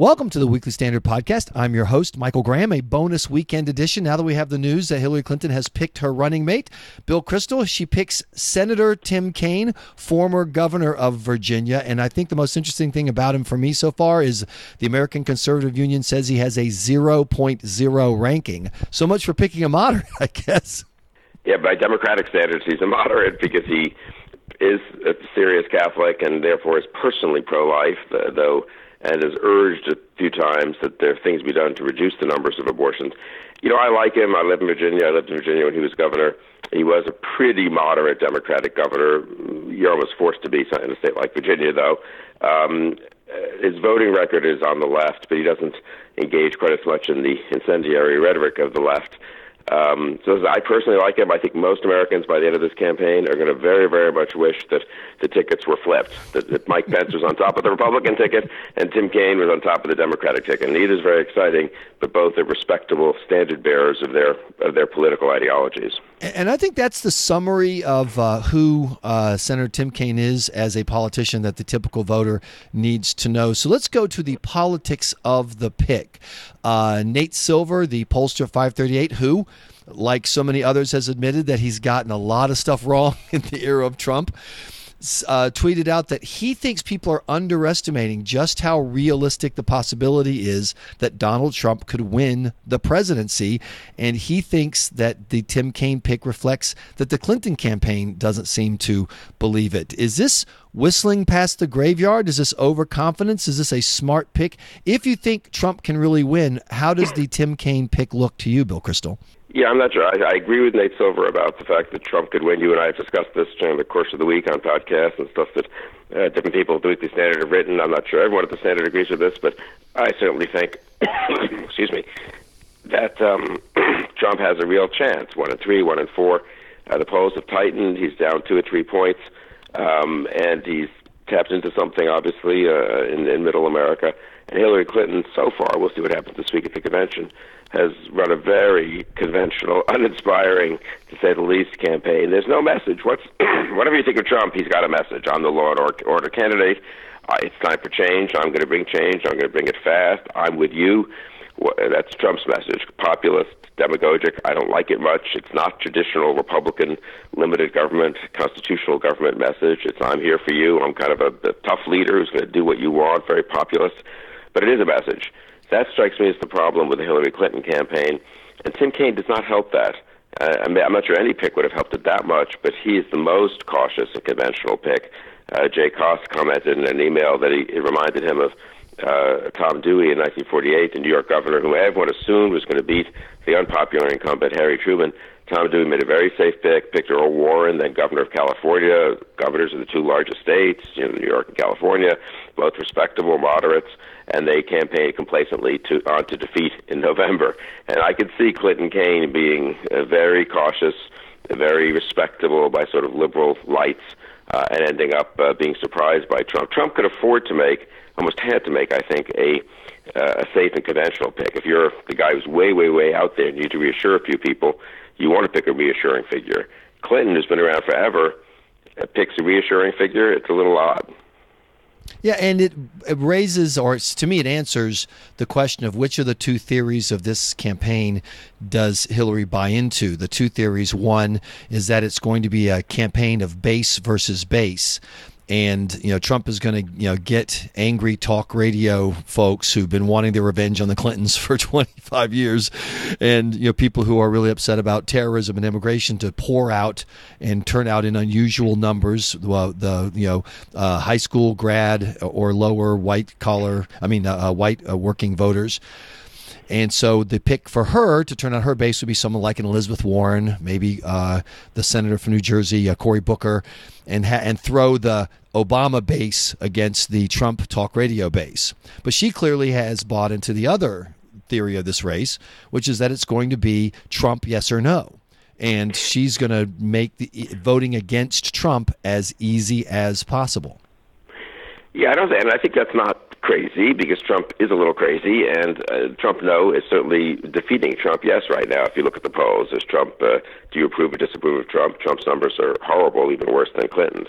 Welcome to the Weekly Standard Podcast. I'm your host, Michael Graham, a bonus weekend edition. Now that we have the news that Hillary Clinton has picked her running mate, Bill Kristol, she picks Senator Tim Kaine, former governor of Virginia. And I think the most interesting thing about him for me so far is the American Conservative Union says he has a 0.0 ranking. So much for picking a moderate, I guess. Yeah, by Democratic standards, he's a moderate because he is a serious Catholic and therefore is personally pro life, though and has urged a few times that there are things be done to reduce the numbers of abortions. You know, I like him. I live in Virginia. I lived in Virginia when he was governor. He was a pretty moderate Democratic governor. You're almost forced to be in a state like Virginia, though. Um, his voting record is on the left, but he doesn't engage quite as much in the incendiary rhetoric of the left. Um, so I personally like him. I think most Americans by the end of this campaign are going to very, very much wish that the tickets were flipped, that, that Mike Pence was on top of the Republican ticket and Tim Kaine was on top of the Democratic ticket. Neither is very exciting, but both are respectable standard bearers of their of their political ideologies. And I think that's the summary of uh, who uh, Senator Tim Kaine is as a politician that the typical voter needs to know. So let's go to the politics of the pick. Uh, Nate Silver, the pollster 538, who like so many others, has admitted that he's gotten a lot of stuff wrong in the era of Trump uh, tweeted out that he thinks people are underestimating just how realistic the possibility is that Donald Trump could win the presidency. And he thinks that the Tim Kaine pick reflects that the Clinton campaign doesn't seem to believe it. Is this whistling past the graveyard? Is this overconfidence? Is this a smart pick? If you think Trump can really win, how does the Tim Kaine pick look to you, Bill Kristol? Yeah, I'm not sure. I, I agree with Nate Silver about the fact that Trump could win. You and I have discussed this during the course of the week on podcasts and stuff that uh, different people at the Weekly Standard have written. I'm not sure everyone at the Standard agrees with this, but I certainly think, excuse me, that um, Trump has a real chance. One and three, one and four. Uh, the polls have tightened. He's down two or three points, um, and he's tapped into something, obviously, uh, in, in Middle America. Hillary Clinton, so far, we'll see what happens this week at the convention has run a very conventional, uninspiring, to say the least, campaign. There's no message. What's whatever you think of Trump, he's got a message. I'm the law and order candidate. Uh, it's time for change. I'm going to bring change. I'm going to bring it fast. I'm with you. That's Trump's message. Populist, demagogic. I don't like it much. It's not traditional Republican limited government, constitutional government message. It's I'm here for you. I'm kind of a, a tough leader who's going to do what you want. Very populist, but it is a message. That strikes me as the problem with the Hillary Clinton campaign. And Tim Kaine does not help that. Uh, I'm not sure any pick would have helped it that much, but he is the most cautious and conventional pick. Uh, Jay Cost commented in an email that he, it reminded him of uh, Tom Dewey in 1948, the New York governor, whom everyone assumed was going to beat the unpopular incumbent Harry Truman. Tom Dewey made a very safe pick, picked Earl Warren, then governor of California, governors of the two largest states, you know, New York and California, both respectable moderates, and they campaigned complacently to on to defeat in November. And I could see Clinton Kaine being uh, very cautious, very respectable by sort of liberal lights, uh, and ending up uh, being surprised by Trump. Trump could afford to make, almost had to make, I think, a uh, a safe and conventional pick. If you're the guy who's way, way, way out there and you need to reassure a few people, you want to pick a reassuring figure. Clinton has been around forever. Picks a reassuring figure. It's a little odd. Yeah, and it, it raises, or to me, it answers the question of which of the two theories of this campaign does Hillary buy into? The two theories one is that it's going to be a campaign of base versus base and you know Trump is going to you know get angry talk radio folks who've been wanting their revenge on the Clintons for 25 years, and you know people who are really upset about terrorism and immigration to pour out and turn out in unusual numbers. Well, the you know uh, high school grad or lower white collar, I mean uh, uh white uh, working voters. And so the pick for her to turn out her base would be someone like an Elizabeth Warren, maybe uh, the senator from New Jersey, uh, Cory Booker, and ha- and throw the Obama base against the Trump talk radio base. But she clearly has bought into the other theory of this race, which is that it's going to be Trump, yes or no. And she's going to make the voting against Trump as easy as possible. Yeah, I don't, and I think that's not crazy because Trump is a little crazy, and uh, Trump no is certainly defeating Trump yes right now. If you look at the polls, is Trump? Uh, do you approve or disapprove of Trump? Trump's numbers are horrible, even worse than Clinton's.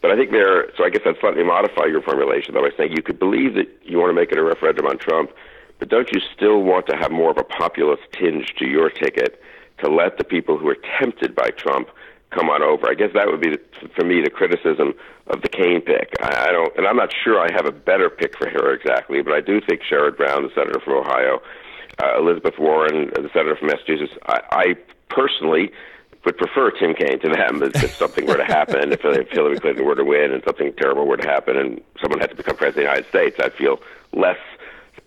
But I think there, so I guess I'd slightly modify your formulation, though, by saying you could believe that you want to make it a referendum on Trump, but don't you still want to have more of a populist tinge to your ticket to let the people who are tempted by Trump come on over? I guess that would be, for me, the criticism of the Kaine pick. I, I don't, and I'm not sure I have a better pick for her exactly, but I do think Sherrod Brown, the senator from Ohio, uh, Elizabeth Warren, the senator from Massachusetts, I, I personally would prefer Tim Kaine to them if, if something were to happen, if, if Hillary Clinton were to win and something terrible were to happen and someone had to become president of the United States, I'd feel less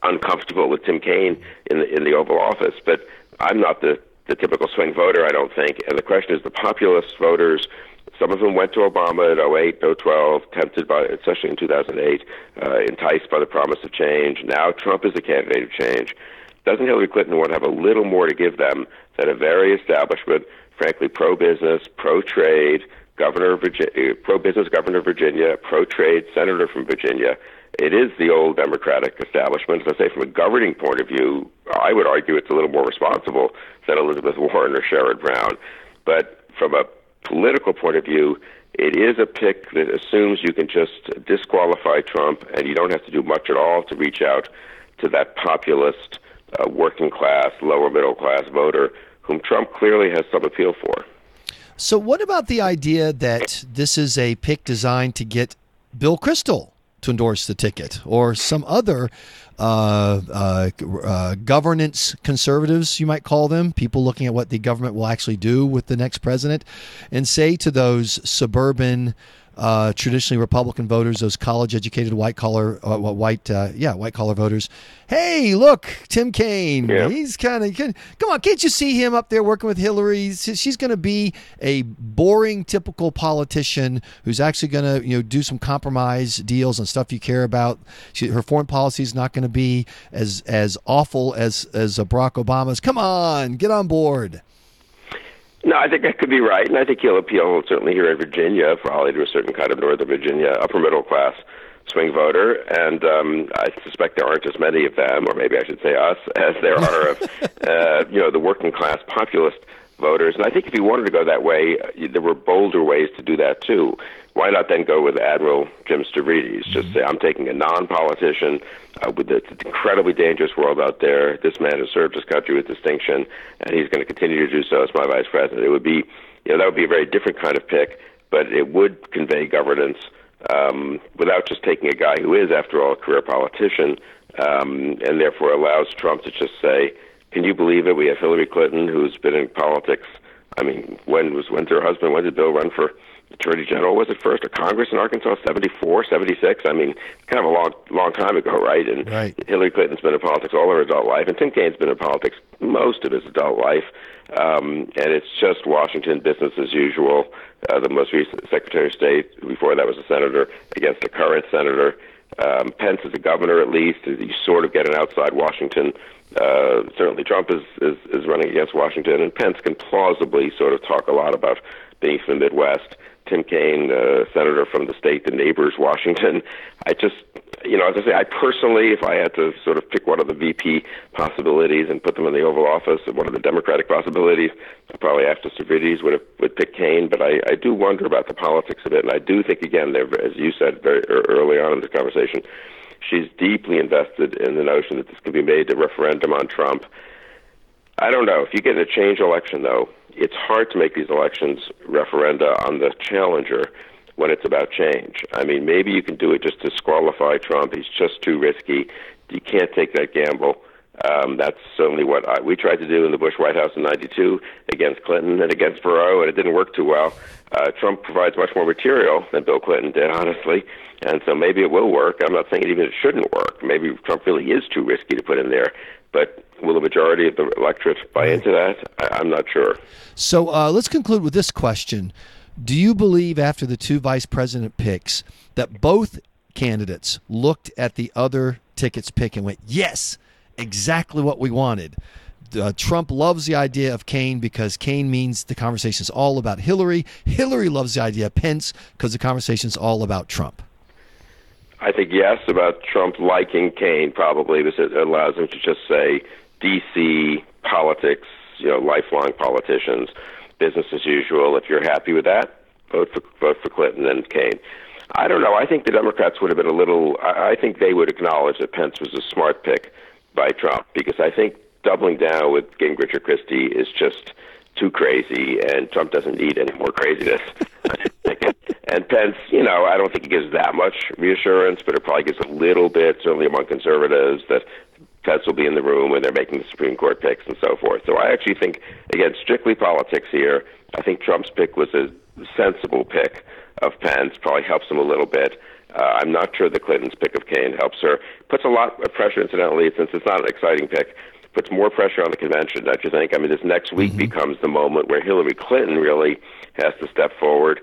uncomfortable with Tim Kaine in the, in the Oval Office. But I'm not the, the typical swing voter, I don't think. And the question is the populist voters, some of them went to Obama in 08, 012, tempted by, especially in 2008, uh, enticed by the promise of change. Now Trump is a candidate of change. Doesn't Hillary Clinton want to have a little more to give them than a very establishment frankly pro-business, pro-trade governor of Virginia, pro-business governor of Virginia, pro-trade senator from Virginia. It is the old Democratic establishment. As I say, from a governing point of view, I would argue it's a little more responsible than Elizabeth Warren or Sherrod Brown. But from a political point of view, it is a pick that assumes you can just disqualify Trump and you don't have to do much at all to reach out to that populist, uh, working class, lower middle class voter whom Trump clearly has some appeal for. So, what about the idea that this is a pick designed to get Bill Kristol to endorse the ticket. Or some other uh, uh, uh, governance conservatives, you might call them, people looking at what the government will actually do with the next president, and say to those suburban uh, traditionally Republican voters, those college-educated white collar, uh, white, uh, yeah, white collar voters. Hey, look, Tim Kaine. Yeah. He's kind of come on. Can't you see him up there working with Hillary? She's going to be a boring, typical politician who's actually going to, you know, do some compromise deals and stuff you care about. She, her foreign policy is not going to be as as awful as as Barack Obama's. Come on, get on board. No, I think that could be right, and I think he'll appeal certainly here in Virginia, probably to a certain kind of Northern Virginia upper middle class swing voter, and um, I suspect there aren't as many of them, or maybe I should say us, as there are of uh, you know the working class populist voters. And I think if you wanted to go that way, there were bolder ways to do that too why not then go with Admiral Jim Stavridis? Just mm-hmm. say, I'm taking a non-politician uh, with this incredibly dangerous world out there. This man has served his country with distinction, and he's going to continue to do so as my vice president. It would be, you know, that would be a very different kind of pick, but it would convey governance um, without just taking a guy who is, after all, a career politician, um, and therefore allows Trump to just say, "Can you believe it? We have Hillary Clinton, who's been in politics. I mean, when was when's her husband? When did Bill run for?" attorney general was it first, or Congress in Arkansas, 74, 76. I mean, kind of a long, long time ago, right? And right. Hillary Clinton's been in politics all her adult life, and Tim Kaine's been in politics most of his adult life. Um, and it's just Washington business as usual. Uh, the most recent Secretary of State, before that was a senator, against the current senator. Um, Pence is a governor at least. You sort of get an outside Washington. Uh, certainly, Trump is, is is running against Washington, and Pence can plausibly sort of talk a lot about being from the Midwest. Tim Kaine, uh, senator from the state that neighbors Washington. I just, you know, as I say, I personally, if I had to sort of pick one of the VP possibilities and put them in the Oval Office, one of the Democratic possibilities, probably after Stavridis would have would pick Kaine. But I, I do wonder about the politics of it, and I do think again, there, as you said very early on in the conversation, she's deeply invested in the notion that this can be made a referendum on Trump. I don't know if you get a change election though it's hard to make these elections referenda on the challenger when it's about change. I mean, maybe you can do it just to disqualify Trump. He's just too risky. You can't take that gamble. Um, that's certainly what I, we tried to do in the Bush White House in '92 against Clinton and against Perot, and it didn't work too well. Uh, Trump provides much more material than Bill Clinton did, honestly, and so maybe it will work. I'm not saying it even it shouldn't work. Maybe Trump really is too risky to put in there, but will the majority of the electorate buy into that? I, am not sure. So uh, let's conclude with this question: Do you believe, after the two vice president picks, that both candidates looked at the other tickets pick and went, "Yes, exactly what we wanted"? Uh, Trump loves the idea of Kaine because Kaine means the conversation is all about Hillary. Hillary loves the idea of Pence because the conversation is all about Trump. I think yes about Trump liking Kaine probably because it allows him to just say DC politics, you know, lifelong politicians, business as usual. If you're happy with that, vote for vote for Clinton and Kaine. I don't know. I think the Democrats would have been a little. I, I think they would acknowledge that Pence was a smart pick by Trump because I think doubling down with Gingrich or Christie is just too crazy, and Trump doesn't need any more craziness. and Pence, you know, I don't think he gives that much reassurance, but it probably gives a little bit, certainly among conservatives, that Pence will be in the room when they're making the Supreme Court picks and so forth. So I actually think, again, strictly politics here. I think Trump's pick was a sensible pick of Pence, probably helps him a little bit. Uh, I'm not sure the Clinton's pick of Kaine helps her. Puts a lot of pressure, incidentally, since it's not an exciting pick. Puts more pressure on the convention, don't you think? I mean, this next week mm-hmm. becomes the moment where Hillary Clinton really has to step forward.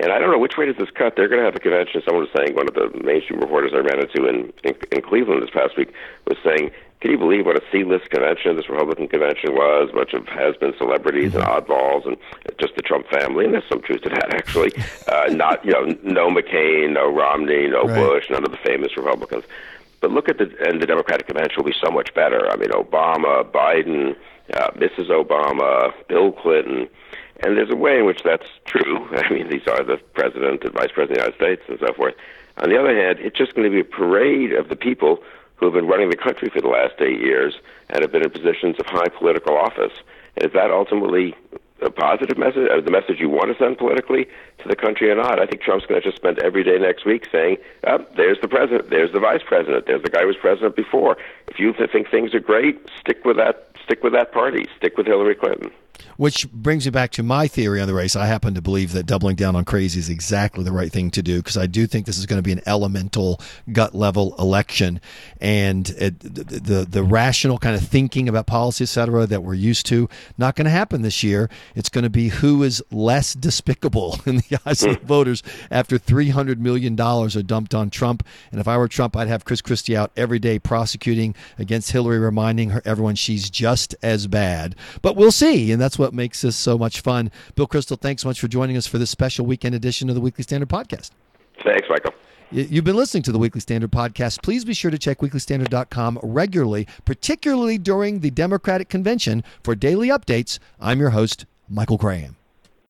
And I don't know which way does this cut. They're going to have a convention. Someone was saying one of the mainstream reporters I ran into in, in in Cleveland this past week was saying can you believe what a C-list convention this Republican convention was? A bunch of has-been celebrities and mm-hmm. oddballs, and just the Trump family. And there's some truth to that, actually. Uh, not you know, no McCain, no Romney, no right. Bush, none of the famous Republicans. But look at the and the Democratic convention will be so much better. I mean, Obama, Biden, uh, Mrs. Obama, Bill Clinton. And there's a way in which that's true. I mean, these are the president and vice president of the United States and so forth. On the other hand, it's just going to be a parade of the people who have been running the country for the last eight years and have been in positions of high political office. Is that ultimately a positive message, uh, the message you want to send politically to the country or not? I think Trump's going to just spend every day next week saying, oh, there's the president, there's the vice president, there's the guy who was president before. If you think things are great, stick with that, stick with that party, stick with Hillary Clinton. Which brings me back to my theory on the race. I happen to believe that doubling down on crazy is exactly the right thing to do because I do think this is going to be an elemental gut level election, and it, the, the, the rational kind of thinking about policy, et cetera, that we're used to, not going to happen this year. It's going to be who is less despicable in the eyes of the hmm. voters after three hundred million dollars are dumped on Trump. And if I were Trump, I'd have Chris Christie out every day prosecuting against Hillary, reminding her everyone she's just as bad. But we'll see, and that's what makes this so much fun. Bill Kristol, thanks so much for joining us for this special weekend edition of the Weekly Standard Podcast. Thanks, Michael. You've been listening to the Weekly Standard podcast. Please be sure to check weeklystandard.com regularly, particularly during the Democratic convention for daily updates. I'm your host, Michael Graham.